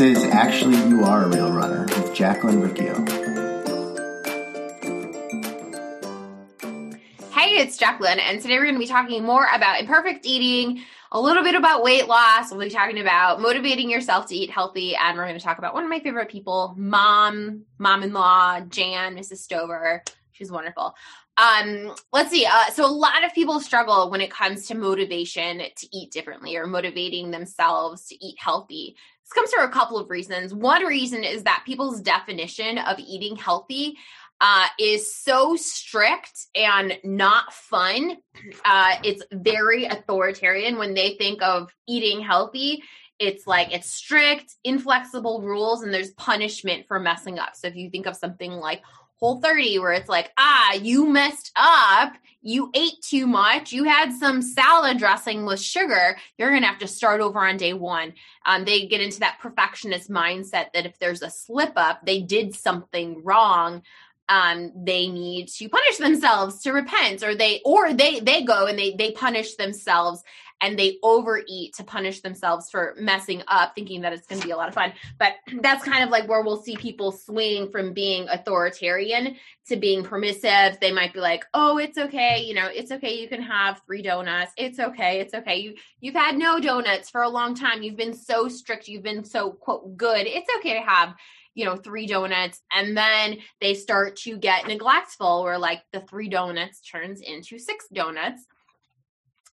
Is Actually You Are a Real Runner with Jacqueline Riccio. Hey, it's Jacqueline, and today we're going to be talking more about imperfect eating, a little bit about weight loss. We'll be talking about motivating yourself to eat healthy, and we're going to talk about one of my favorite people, mom, mom in law, Jan, Mrs. Stover. She's wonderful. Um, let's see. Uh, so a lot of people struggle when it comes to motivation to eat differently or motivating themselves to eat healthy. This comes for a couple of reasons. One reason is that people's definition of eating healthy uh, is so strict and not fun. Uh, it's very authoritarian when they think of eating healthy. It's like it's strict, inflexible rules, and there's punishment for messing up. So if you think of something like Whole 30 where it's like, ah, you messed up. You ate too much. You had some salad dressing with sugar. You're going to have to start over on day one. Um, they get into that perfectionist mindset that if there's a slip up, they did something wrong. Um, they need to punish themselves to repent or they or they they go and they they punish themselves and they overeat to punish themselves for messing up, thinking that it's going to be a lot of fun. But that's kind of like where we'll see people swing from being authoritarian to being permissive. They might be like, "Oh, it's okay, you know, it's okay. You can have three donuts. It's okay. It's okay. You you've had no donuts for a long time. You've been so strict. You've been so quote good. It's okay to have." you know, three donuts. And then they start to get neglectful where like the three donuts turns into six donuts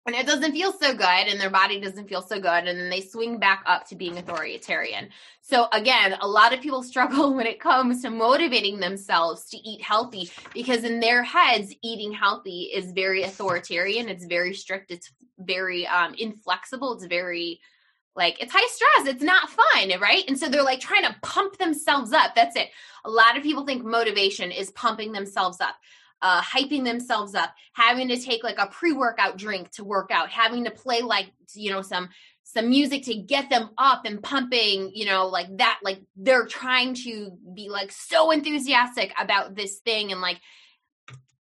and it doesn't feel so good and their body doesn't feel so good and then they swing back up to being authoritarian. So again a lot of people struggle when it comes to motivating themselves to eat healthy because in their heads eating healthy is very authoritarian it's very strict it's very um, inflexible it's very like it's high stress it's not fun right? And so they're like trying to pump themselves up that's it. A lot of people think motivation is pumping themselves up uh, hyping themselves up, having to take like a pre-workout drink to work out, having to play like you know some some music to get them up and pumping, you know, like that. Like they're trying to be like so enthusiastic about this thing and like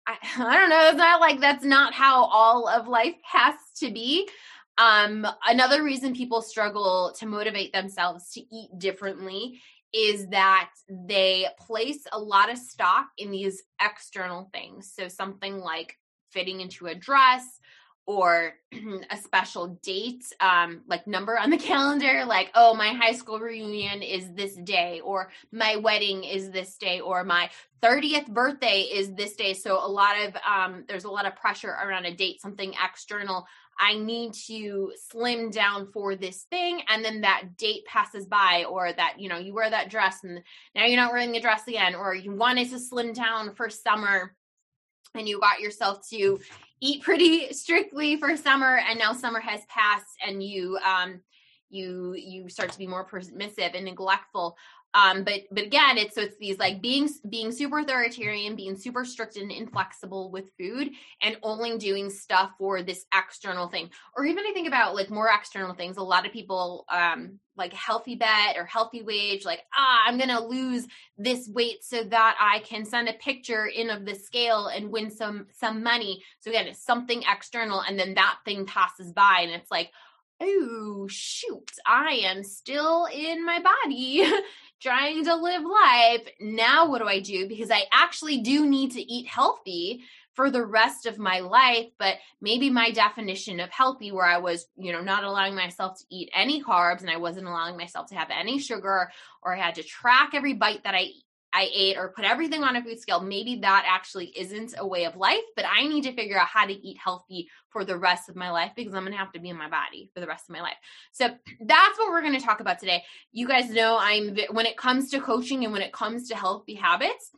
I, I don't know. It's not like that's not how all of life has to be. Um, another reason people struggle to motivate themselves to eat differently is that they place a lot of stock in these external things. So something like fitting into a dress or a special date, um, like number on the calendar, like, oh, my high school reunion is this day, or my wedding is this day, or my 30th birthday is this day. So a lot of um, there's a lot of pressure around a date, something external I need to slim down for this thing. And then that date passes by, or that, you know, you wear that dress and now you're not wearing the dress again, or you wanted to slim down for summer and you got yourself to eat pretty strictly for summer and now summer has passed and you um you you start to be more permissive and neglectful um but but again it's so it's these like being being super authoritarian being super strict and inflexible with food and only doing stuff for this external thing. Or even i think about like more external things. A lot of people um like healthy bet or healthy wage like ah i'm gonna lose this weight so that i can send a picture in of the scale and win some some money. So again it's something external and then that thing passes by and it's like oh shoot i am still in my body trying to live life. Now, what do I do? Because I actually do need to eat healthy for the rest of my life. But maybe my definition of healthy, where I was, you know, not allowing myself to eat any carbs and I wasn't allowing myself to have any sugar, or I had to track every bite that I I ate or put everything on a food scale, maybe that actually isn't a way of life, but I need to figure out how to eat healthy for the rest of my life because I'm going to have to be in my body for the rest of my life. So that's what we're going to talk about today. You guys know I'm when it comes to coaching and when it comes to healthy habits,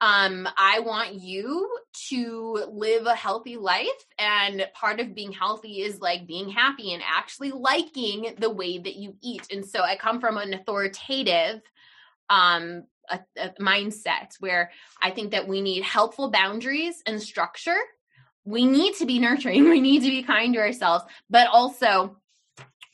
um I want you to live a healthy life and part of being healthy is like being happy and actually liking the way that you eat. And so I come from an authoritative um a, a mindset where I think that we need helpful boundaries and structure. We need to be nurturing, we need to be kind to ourselves, but also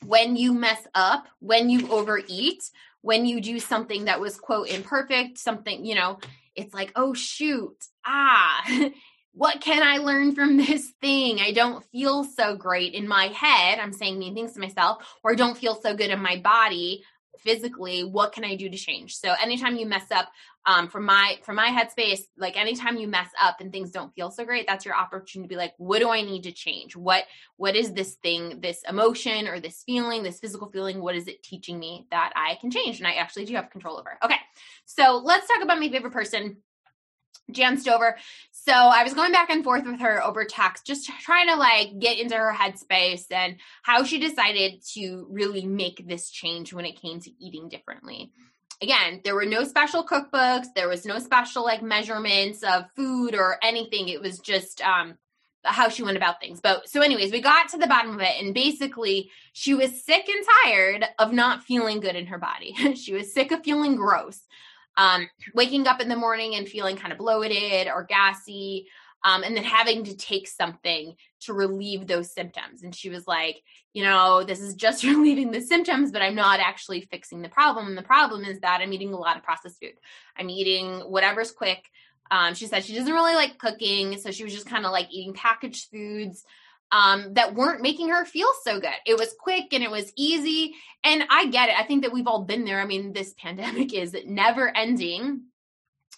when you mess up, when you overeat, when you do something that was quote imperfect, something, you know, it's like, oh shoot, ah, what can I learn from this thing? I don't feel so great in my head. I'm saying mean things to myself, or don't feel so good in my body physically what can i do to change? So anytime you mess up um from my from my headspace like anytime you mess up and things don't feel so great that's your opportunity to be like what do i need to change? What what is this thing this emotion or this feeling this physical feeling what is it teaching me that i can change and i actually do have control over? Okay so let's talk about my favorite person Jan Stover. So I was going back and forth with her over text, just trying to like get into her headspace and how she decided to really make this change when it came to eating differently. Again, there were no special cookbooks, there was no special like measurements of food or anything. It was just um how she went about things. But so anyways, we got to the bottom of it and basically she was sick and tired of not feeling good in her body. she was sick of feeling gross um, waking up in the morning and feeling kind of bloated or gassy, um, and then having to take something to relieve those symptoms. And she was like, you know, this is just relieving the symptoms, but I'm not actually fixing the problem. And the problem is that I'm eating a lot of processed food. I'm eating whatever's quick. Um, she said she doesn't really like cooking, so she was just kind of like eating packaged foods um, that weren't making her feel so good. It was quick and it was easy. And I get it. I think that we've all been there. I mean, this pandemic is never ending,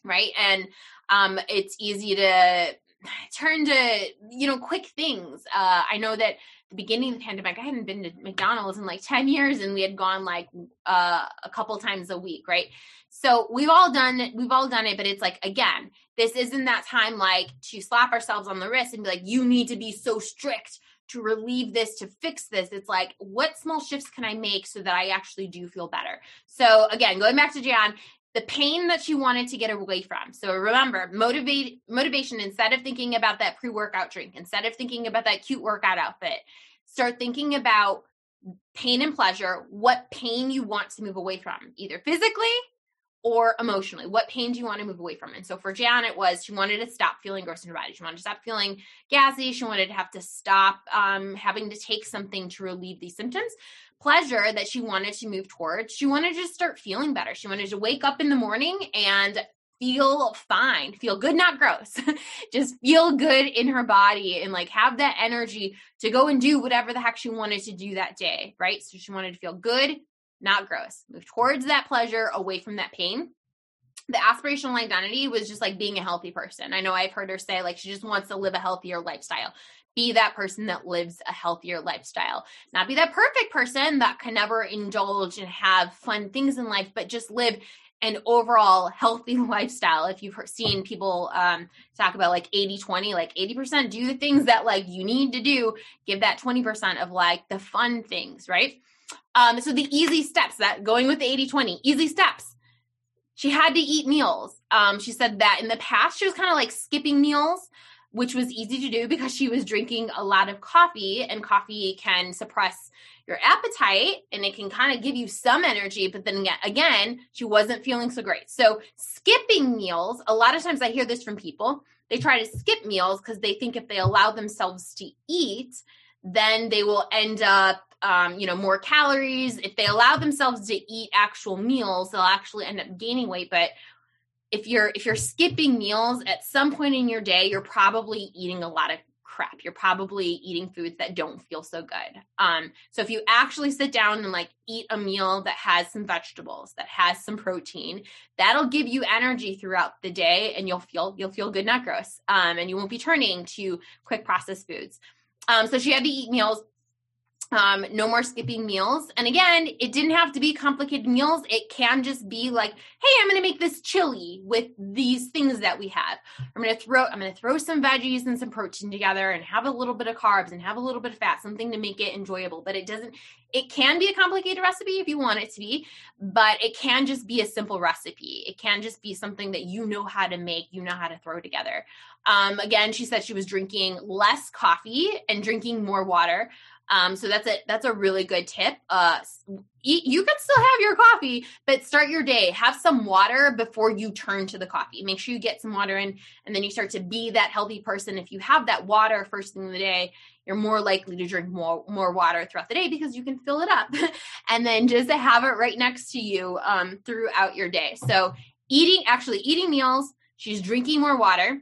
right? And um, it's easy to turn to, you know, quick things. Uh, I know that the beginning of the pandemic, I hadn't been to McDonald's in like 10 years and we had gone like uh, a couple times a week, right? So we've all done it, we've all done it, but it's like again, this isn't that time like to slap ourselves on the wrist and be like, you need to be so strict to relieve this, to fix this. It's like, what small shifts can I make so that I actually do feel better? So again, going back to Jan, the pain that she wanted to get away from. So remember, motivate motivation instead of thinking about that pre-workout drink, instead of thinking about that cute workout outfit, start thinking about pain and pleasure, what pain you want to move away from, either physically or emotionally? What pain do you want to move away from? And so for Jan, it was she wanted to stop feeling gross in her body. She wanted to stop feeling gassy. She wanted to have to stop um, having to take something to relieve these symptoms. Pleasure that she wanted to move towards. She wanted to just start feeling better. She wanted to wake up in the morning and feel fine, feel good, not gross. just feel good in her body and like have that energy to go and do whatever the heck she wanted to do that day, right? So she wanted to feel good, not gross. Move towards that pleasure, away from that pain. The aspirational identity was just like being a healthy person. I know I've heard her say like she just wants to live a healthier lifestyle. Be that person that lives a healthier lifestyle. Not be that perfect person that can never indulge and have fun things in life, but just live an overall healthy lifestyle if you've seen people um, talk about like 80 20 like 80% do the things that like you need to do give that 20% of like the fun things right um, so the easy steps that going with the 80 20, easy steps. She had to eat meals. Um, she said that in the past she was kind of like skipping meals, which was easy to do because she was drinking a lot of coffee, and coffee can suppress your appetite and it can kind of give you some energy. But then again, she wasn't feeling so great. So skipping meals, a lot of times I hear this from people. They try to skip meals because they think if they allow themselves to eat, then they will end up um, you know more calories. If they allow themselves to eat actual meals they'll actually end up gaining weight. But if you're if you're skipping meals at some point in your day you're probably eating a lot of crap. You're probably eating foods that don't feel so good. Um so if you actually sit down and like eat a meal that has some vegetables that has some protein that'll give you energy throughout the day and you'll feel you'll feel good not gross. Um and you won't be turning to quick processed foods. Um so she had to eat meals um, no more skipping meals. And again, it didn't have to be complicated meals. It can just be like, hey, I'm going to make this chili with these things that we have. I'm going to throw, I'm going to throw some veggies and some protein together and have a little bit of carbs and have a little bit of fat, something to make it enjoyable. But it doesn't, it can be a complicated recipe if you want it to be, but it can just be a simple recipe. It can just be something that you know how to make, you know how to throw together. Um, again, she said she was drinking less coffee and drinking more water. Um, so that's a that's a really good tip. Uh, eat, you can still have your coffee, but start your day. Have some water before you turn to the coffee. Make sure you get some water in, and then you start to be that healthy person. If you have that water first thing in the day, you're more likely to drink more more water throughout the day because you can fill it up, and then just have it right next to you um, throughout your day. So eating, actually eating meals. She's drinking more water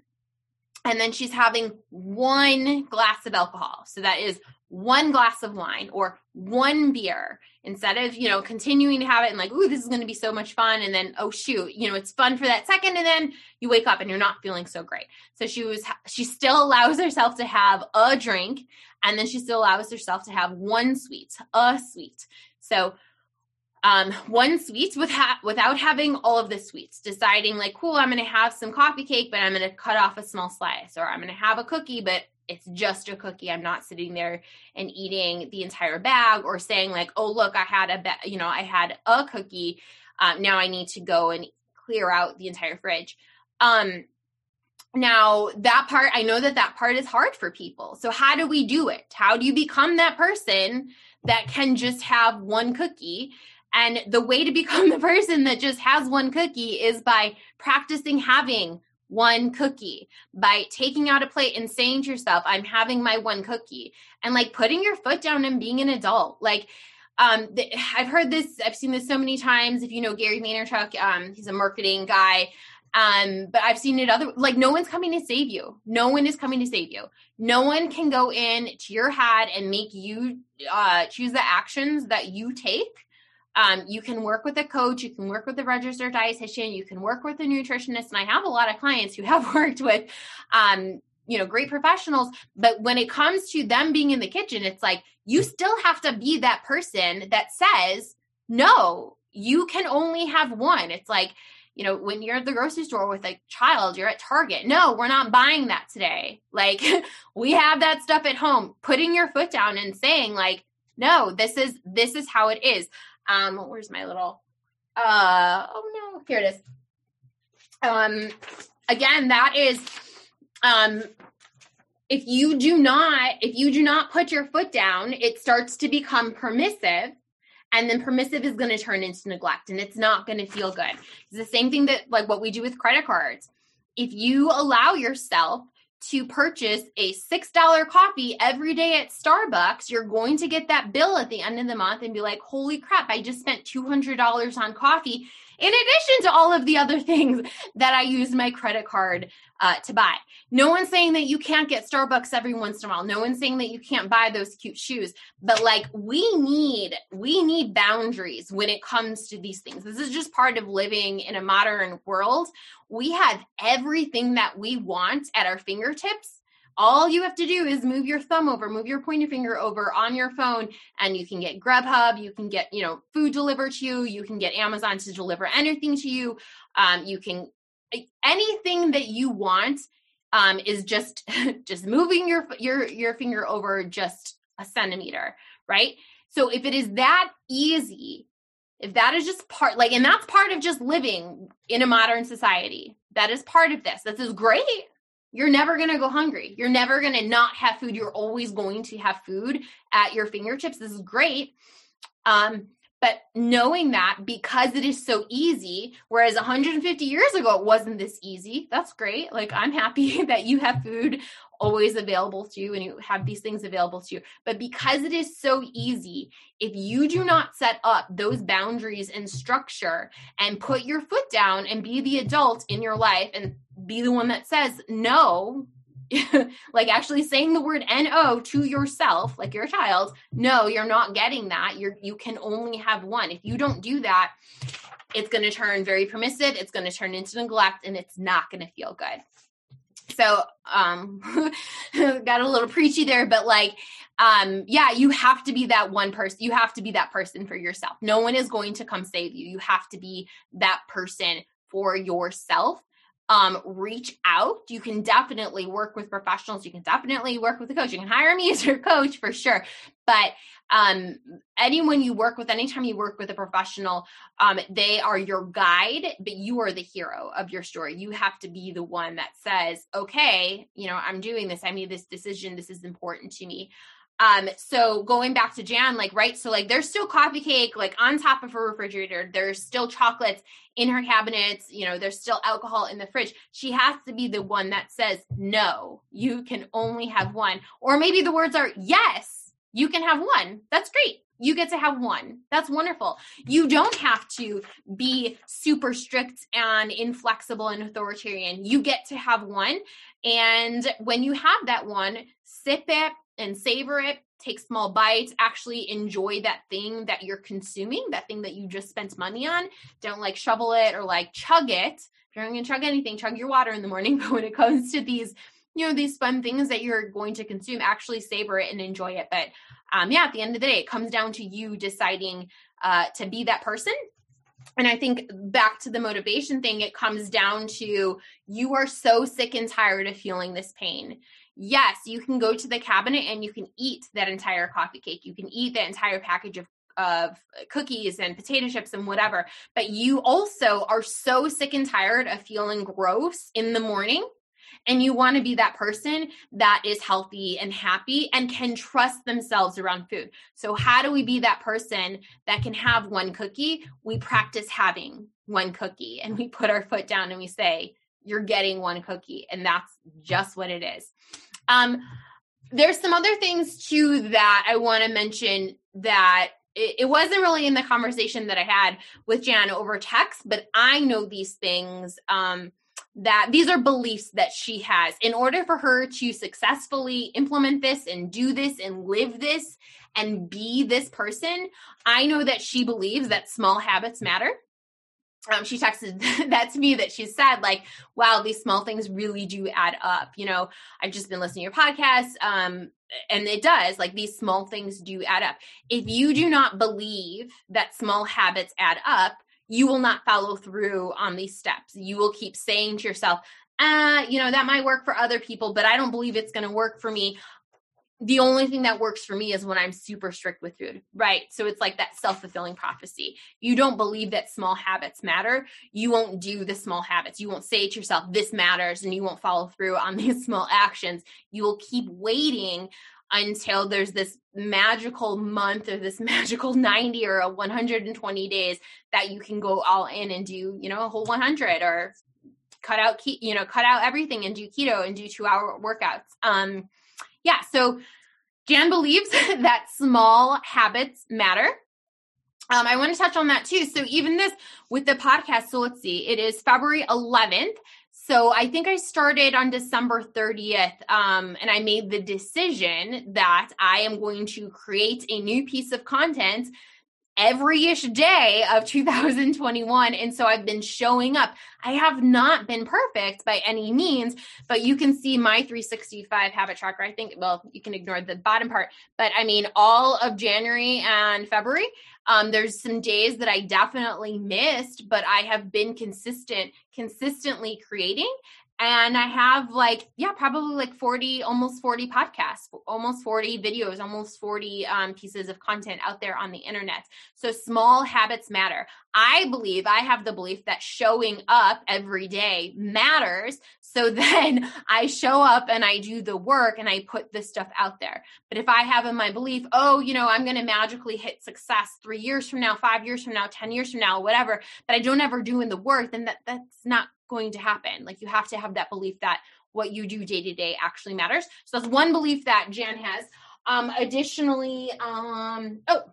and then she's having one glass of alcohol. So that is one glass of wine or one beer instead of you know continuing to have it and like ooh this is going to be so much fun and then oh shoot you know it's fun for that second and then you wake up and you're not feeling so great. So she was she still allows herself to have a drink and then she still allows herself to have one sweet a sweet. So um, one sweet with ha- without having all of the sweets, deciding like, cool, I'm going to have some coffee cake, but I'm going to cut off a small slice, or I'm going to have a cookie, but it's just a cookie. I'm not sitting there and eating the entire bag or saying like, oh, look, I had a, ba- you know, I had a cookie. Um, now I need to go and clear out the entire fridge. Um, now that part, I know that that part is hard for people. So how do we do it? How do you become that person that can just have one cookie? And the way to become the person that just has one cookie is by practicing having one cookie by taking out a plate and saying to yourself, I'm having my one cookie and like putting your foot down and being an adult. Like, um, th- I've heard this, I've seen this so many times. If you know Gary Vaynerchuk, um, he's a marketing guy. Um, but I've seen it other like no one's coming to save you. No one is coming to save you. No one can go in to your head and make you uh choose the actions that you take um, you can work with a coach, you can work with a registered dietitian, you can work with a nutritionist. And I have a lot of clients who have worked with, um, you know, great professionals. But when it comes to them being in the kitchen, it's like you still have to be that person that says, no, you can only have one. It's like, you know, when you're at the grocery store with a child, you're at Target. No, we're not buying that today. Like, we have that stuff at home. Putting your foot down and saying, like, no, this is this is how it is. Um, where's my little? Uh, oh no, here it is. Um, again, that is, um, if you do not, if you do not put your foot down, it starts to become permissive and then permissive is going to turn into neglect and it's not going to feel good. It's the same thing that like what we do with credit cards. If you allow yourself to purchase a $6 coffee every day at Starbucks, you're going to get that bill at the end of the month and be like, holy crap, I just spent $200 on coffee in addition to all of the other things that I use my credit card uh, to buy. No one's saying that you can't get Starbucks every once in a while. No one's saying that you can't buy those cute shoes. But like we need we need boundaries when it comes to these things. This is just part of living in a modern world. We have everything that we want at our fingertips all you have to do is move your thumb over, move your pointer finger over on your phone, and you can get Grubhub, you can get, you know, food delivered to you, you can get Amazon to deliver anything to you. Um, you can anything that you want um, is just just moving your your your finger over just a centimeter, right? So if it is that easy, if that is just part like and that's part of just living in a modern society. That is part of this. This is great you're never going to go hungry. You're never going to not have food. You're always going to have food at your fingertips. This is great. Um, but knowing that because it is so easy, whereas 150 years ago it wasn't this easy, that's great. Like I'm happy that you have food always available to you and you have these things available to you. But because it is so easy, if you do not set up those boundaries and structure and put your foot down and be the adult in your life and be the one that says no, like actually saying the word no to yourself like your child no you're not getting that. You're you can only have one. If you don't do that it's going to turn very permissive. It's going to turn into neglect and it's not going to feel good so um got a little preachy there but like um yeah you have to be that one person you have to be that person for yourself no one is going to come save you you have to be that person for yourself um, reach out. You can definitely work with professionals. You can definitely work with a coach. You can hire me as your coach for sure. But um, anyone you work with, anytime you work with a professional, um, they are your guide, but you are the hero of your story. You have to be the one that says, okay, you know, I'm doing this. I made this decision. This is important to me. Um, so going back to Jan, like, right, so like there's still coffee cake like on top of her refrigerator, there's still chocolates in her cabinets, you know, there's still alcohol in the fridge. She has to be the one that says, no, you can only have one. Or maybe the words are, yes, you can have one. That's great. You get to have one. That's wonderful. You don't have to be super strict and inflexible and authoritarian. You get to have one. And when you have that one, sip it, and savor it, take small bites, actually enjoy that thing that you're consuming, that thing that you just spent money on. Don't like shovel it or like chug it. If you're not going to chug anything, chug your water in the morning. But when it comes to these, you know, these fun things that you're going to consume, actually savor it and enjoy it. But um, yeah, at the end of the day, it comes down to you deciding uh, to be that person and I think back to the motivation thing, it comes down to you are so sick and tired of feeling this pain. Yes, you can go to the cabinet and you can eat that entire coffee cake. You can eat that entire package of of cookies and potato chips and whatever. But you also are so sick and tired of feeling gross in the morning and you want to be that person that is healthy and happy and can trust themselves around food. So, how do we be that person that can have one cookie? We practice having one cookie and we put our foot down and we say, You're getting one cookie. And that's just what it is. Um, there's some other things too that I want to mention that it, wasn't really in the conversation that I had with Jan over text, but I know these things. Um, that these are beliefs that she has. In order for her to successfully implement this and do this and live this and be this person, I know that she believes that small habits matter. Um, she texted that to me that she said like wow these small things really do add up you know i've just been listening to your podcast um, and it does like these small things do add up if you do not believe that small habits add up you will not follow through on these steps. You will keep saying to yourself, uh, you know, that might work for other people, but I don't believe it's going to work for me. The only thing that works for me is when I'm super strict with food, right? So it's like that self fulfilling prophecy. You don't believe that small habits matter. You won't do the small habits. You won't say to yourself, this matters, and you won't follow through on these small actions. You will keep waiting until there's this magical month or this magical 90 or a 120 days that you can go all in and do, you know, a whole 100 or cut out, ke- you know, cut out everything and do keto and do two hour workouts. Um, yeah. So Jan believes that small habits matter. Um, I want to touch on that too. So even this with the podcast, so let's see, it is February 11th. So I think I started on December 30th, um, and I made the decision that I am going to create a new piece of content every ish day of 2021. And so I've been showing up. I have not been perfect by any means, but you can see my 365 habit tracker. I think, well, you can ignore the bottom part, but I mean, all of January and February, um, there's some days that I definitely missed, but I have been consistent, consistently creating and I have like, yeah, probably like 40, almost 40 podcasts, almost 40 videos, almost 40 um, pieces of content out there on the internet. So small habits matter. I believe, I have the belief that showing up every day matters. So then I show up and I do the work and I put this stuff out there. But if I have in my belief, oh, you know, I'm going to magically hit success three years from now, five years from now, 10 years from now, whatever, but I don't ever do in the work, then that, that's not going to happen. Like you have to have that belief that what you do day to day actually matters. So that's one belief that Jan has. Um, additionally, um, oh,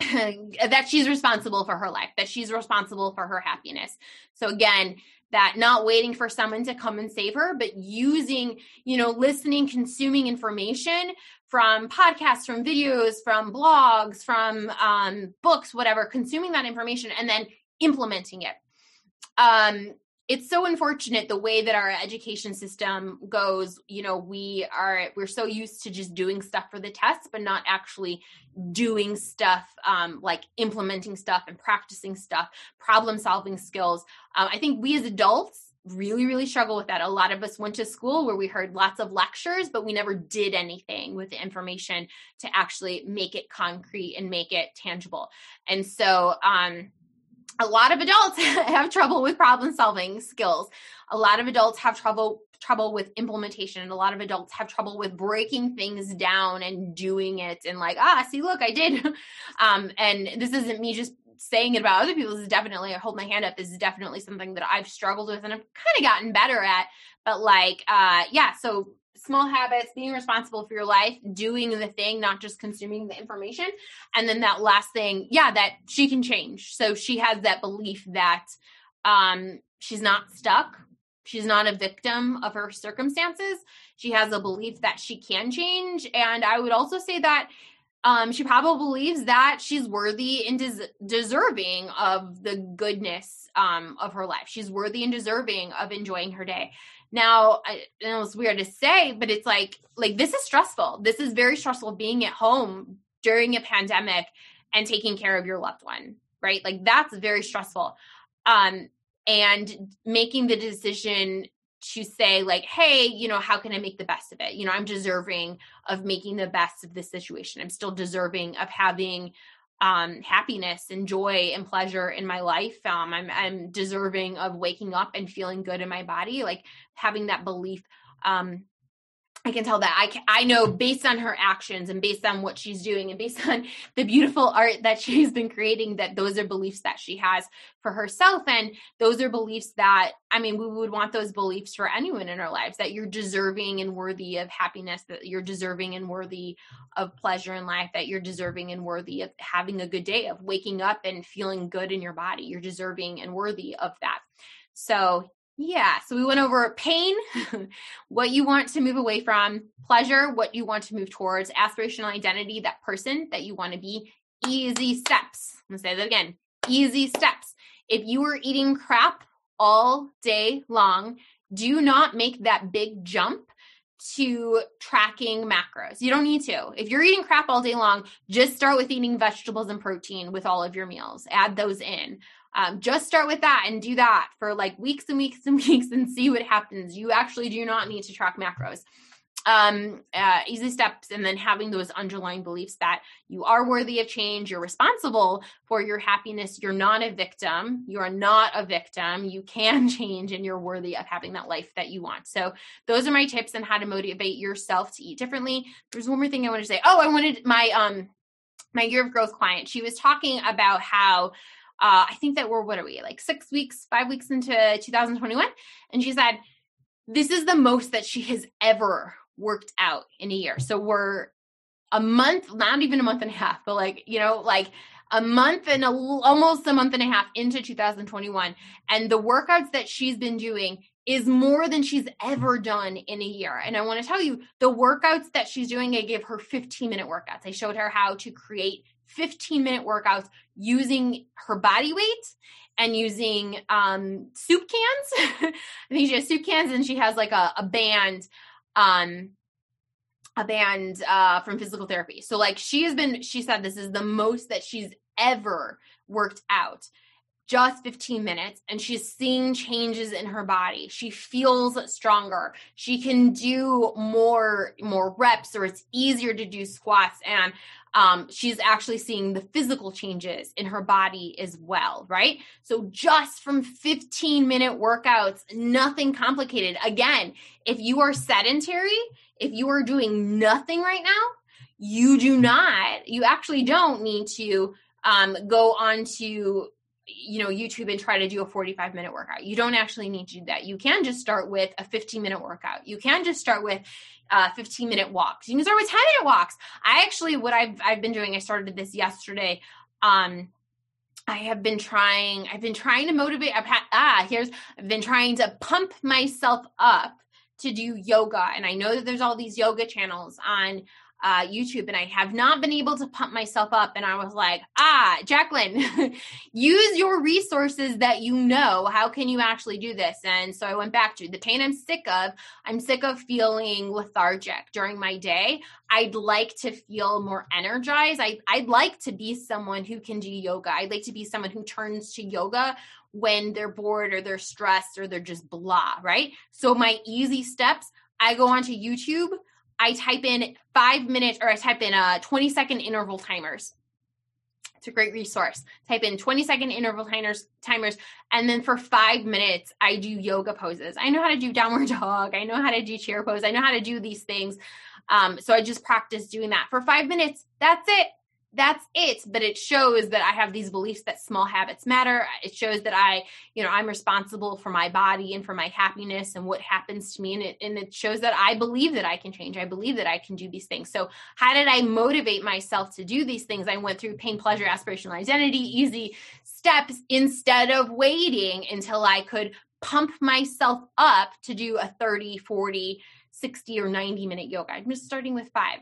that she's responsible for her life, that she's responsible for her happiness. So again, that not waiting for someone to come and save her, but using, you know, listening, consuming information from podcasts, from videos, from blogs, from um, books, whatever, consuming that information and then implementing it. Um, it's so unfortunate the way that our education system goes. You know we are we're so used to just doing stuff for the tests but not actually doing stuff um, like implementing stuff and practicing stuff problem solving skills. Um, i think we as adults really really struggle with that. A lot of us went to school where we heard lots of lectures but we never did anything with the information to actually make it concrete and make it tangible. And so um a lot of adults have trouble with problem solving skills. A lot of adults have trouble trouble with implementation and a lot of adults have trouble with breaking things down and doing it and like ah see look i did. Um, and this isn't me just saying it about other people. This is definitely i hold my hand up. This is definitely something that i've struggled with and i've kind of gotten better at. But like uh yeah so small habits, being responsible for your life, doing the thing, not just consuming the information. And then that last thing, yeah, that she can change. So she has that belief that um she's not stuck She's not a victim of her circumstances. She has a belief that she can change. And I would also say that um, she probably believes that she's worthy and des- deserving of the goodness um, of her life. She's worthy and deserving of enjoying her day. Now, I, know it's weird to say, but it's like like this is stressful. This is very stressful being at home during a pandemic and taking care of your loved one, right? Like that's very stressful. Um, and making the decision to say like hey you know how can i make the best of it you know i'm deserving of making the best of this situation i'm still deserving of having um happiness and joy and pleasure in my life. Um i'm i'm deserving of waking up and feeling good in my body like having that belief um I can tell that. I can, I know based on her actions and based on what she's doing and based on the beautiful art that she's been creating that those are beliefs that she has for herself. And those are beliefs that I mean we would want those beliefs for anyone in our lives that you're deserving and worthy of happiness that you're deserving and worthy of pleasure in life that you're deserving and worthy of having a good day of waking up and feeling good in your body. You're deserving and worthy of that. So yeah. So we went over pain, what you want to move away from, pleasure, what you want to move towards, aspirational identity, that person that you want to be, easy steps. I'm going to say that again easy steps. If you are eating crap all day long, do not make that big jump to tracking macros. You don't need to. If you're eating crap all day long, just start with eating vegetables and protein with all of your meals. Add those in. Um, just start with that and do that for like weeks and weeks and weeks and see what happens. You actually do not need to track macros. Um, uh, easy steps, and then having those underlying beliefs that you are worthy of change, you're responsible for your happiness, you're not a victim, you are not a victim, you can change, and you're worthy of having that life that you want. So, those are my tips on how to motivate yourself to eat differently. There's one more thing I want to say. Oh, I wanted my um my year of growth client. She was talking about how uh, I think that we're, what are we, like six weeks, five weeks into 2021? And she said, this is the most that she has ever worked out in a year. So we're a month, not even a month and a half, but like, you know, like a month and a, almost a month and a half into 2021. And the workouts that she's been doing is more than she's ever done in a year. And I want to tell you the workouts that she's doing, I gave her 15 minute workouts. I showed her how to create 15 minute workouts using her body weight and using um, soup cans. I think she has soup cans and she has like a, a band, um, a band uh, from physical therapy. So like she has been, she said this is the most that she's ever worked out just 15 minutes and she's seeing changes in her body she feels stronger she can do more more reps or it's easier to do squats and um, she's actually seeing the physical changes in her body as well right? So just from 15 minute workouts nothing complicated. Again if you are sedentary if you are doing nothing right now you do not you actually don't need to um, go on to you know youtube and try to do a 45 minute workout you don't actually need to do that you can just start with a 15 minute workout you can just start with uh, 15 minute walks you can start with 10 minute walks i actually what i've i've been doing i started this yesterday um I have been trying, I've been trying to motivate. I've had, ah, here's, I've been trying to pump myself up to do yoga. And I know that there's all these yoga channels on uh, YouTube and I have not been able to pump myself up. And I was like, ah, Jacqueline, use your resources that you know. How can you actually do this? And so I went back to the pain I'm sick of. I'm sick of feeling lethargic during my day. I'd like to feel more energized. I, I'd like to be someone who can do yoga. I'd like to be someone who turns to yoga when they're bored or they're stressed or they're just blah, right? So my easy steps, I go onto YouTube I type in five minutes or I type in uh, 20 second interval timers. It's a great resource. Type in 20 second interval timers, timers, and then for five minutes, I do yoga poses. I know how to do downward dog. I know how to do chair pose. I know how to do these things. Um, so I just practice doing that for five minutes. That's it that's it but it shows that i have these beliefs that small habits matter it shows that i you know i'm responsible for my body and for my happiness and what happens to me and it, and it shows that i believe that i can change i believe that i can do these things so how did i motivate myself to do these things i went through pain pleasure aspirational identity easy steps instead of waiting until i could pump myself up to do a 30, 40, 60 or 90 minute yoga. I'm just starting with 5.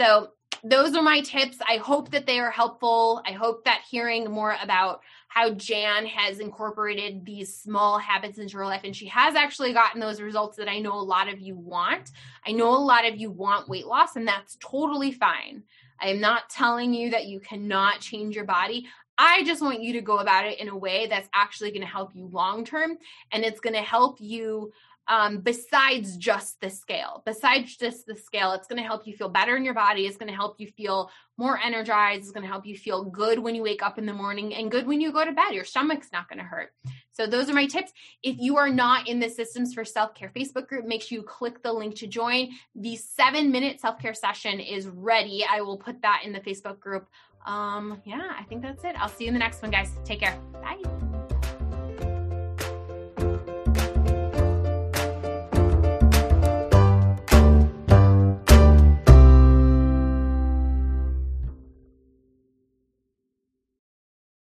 So those are my tips. I hope that they are helpful. I hope that hearing more about how Jan has incorporated these small habits into her life and she has actually gotten those results that I know a lot of you want. I know a lot of you want weight loss, and that's totally fine. I am not telling you that you cannot change your body. I just want you to go about it in a way that's actually going to help you long term and it's going to help you um, besides just the scale. Besides just the scale, it's going to help you feel better in your body. It's going to help you feel more energized. It's going to help you feel good when you wake up in the morning and good when you go to bed. Your stomach's not going to hurt. So, those are my tips. If you are not in the Systems for Self Care Facebook group, make sure you click the link to join. The seven minute self care session is ready. I will put that in the Facebook group. Um, yeah, I think that's it. I'll see you in the next one, guys. Take care. Bye.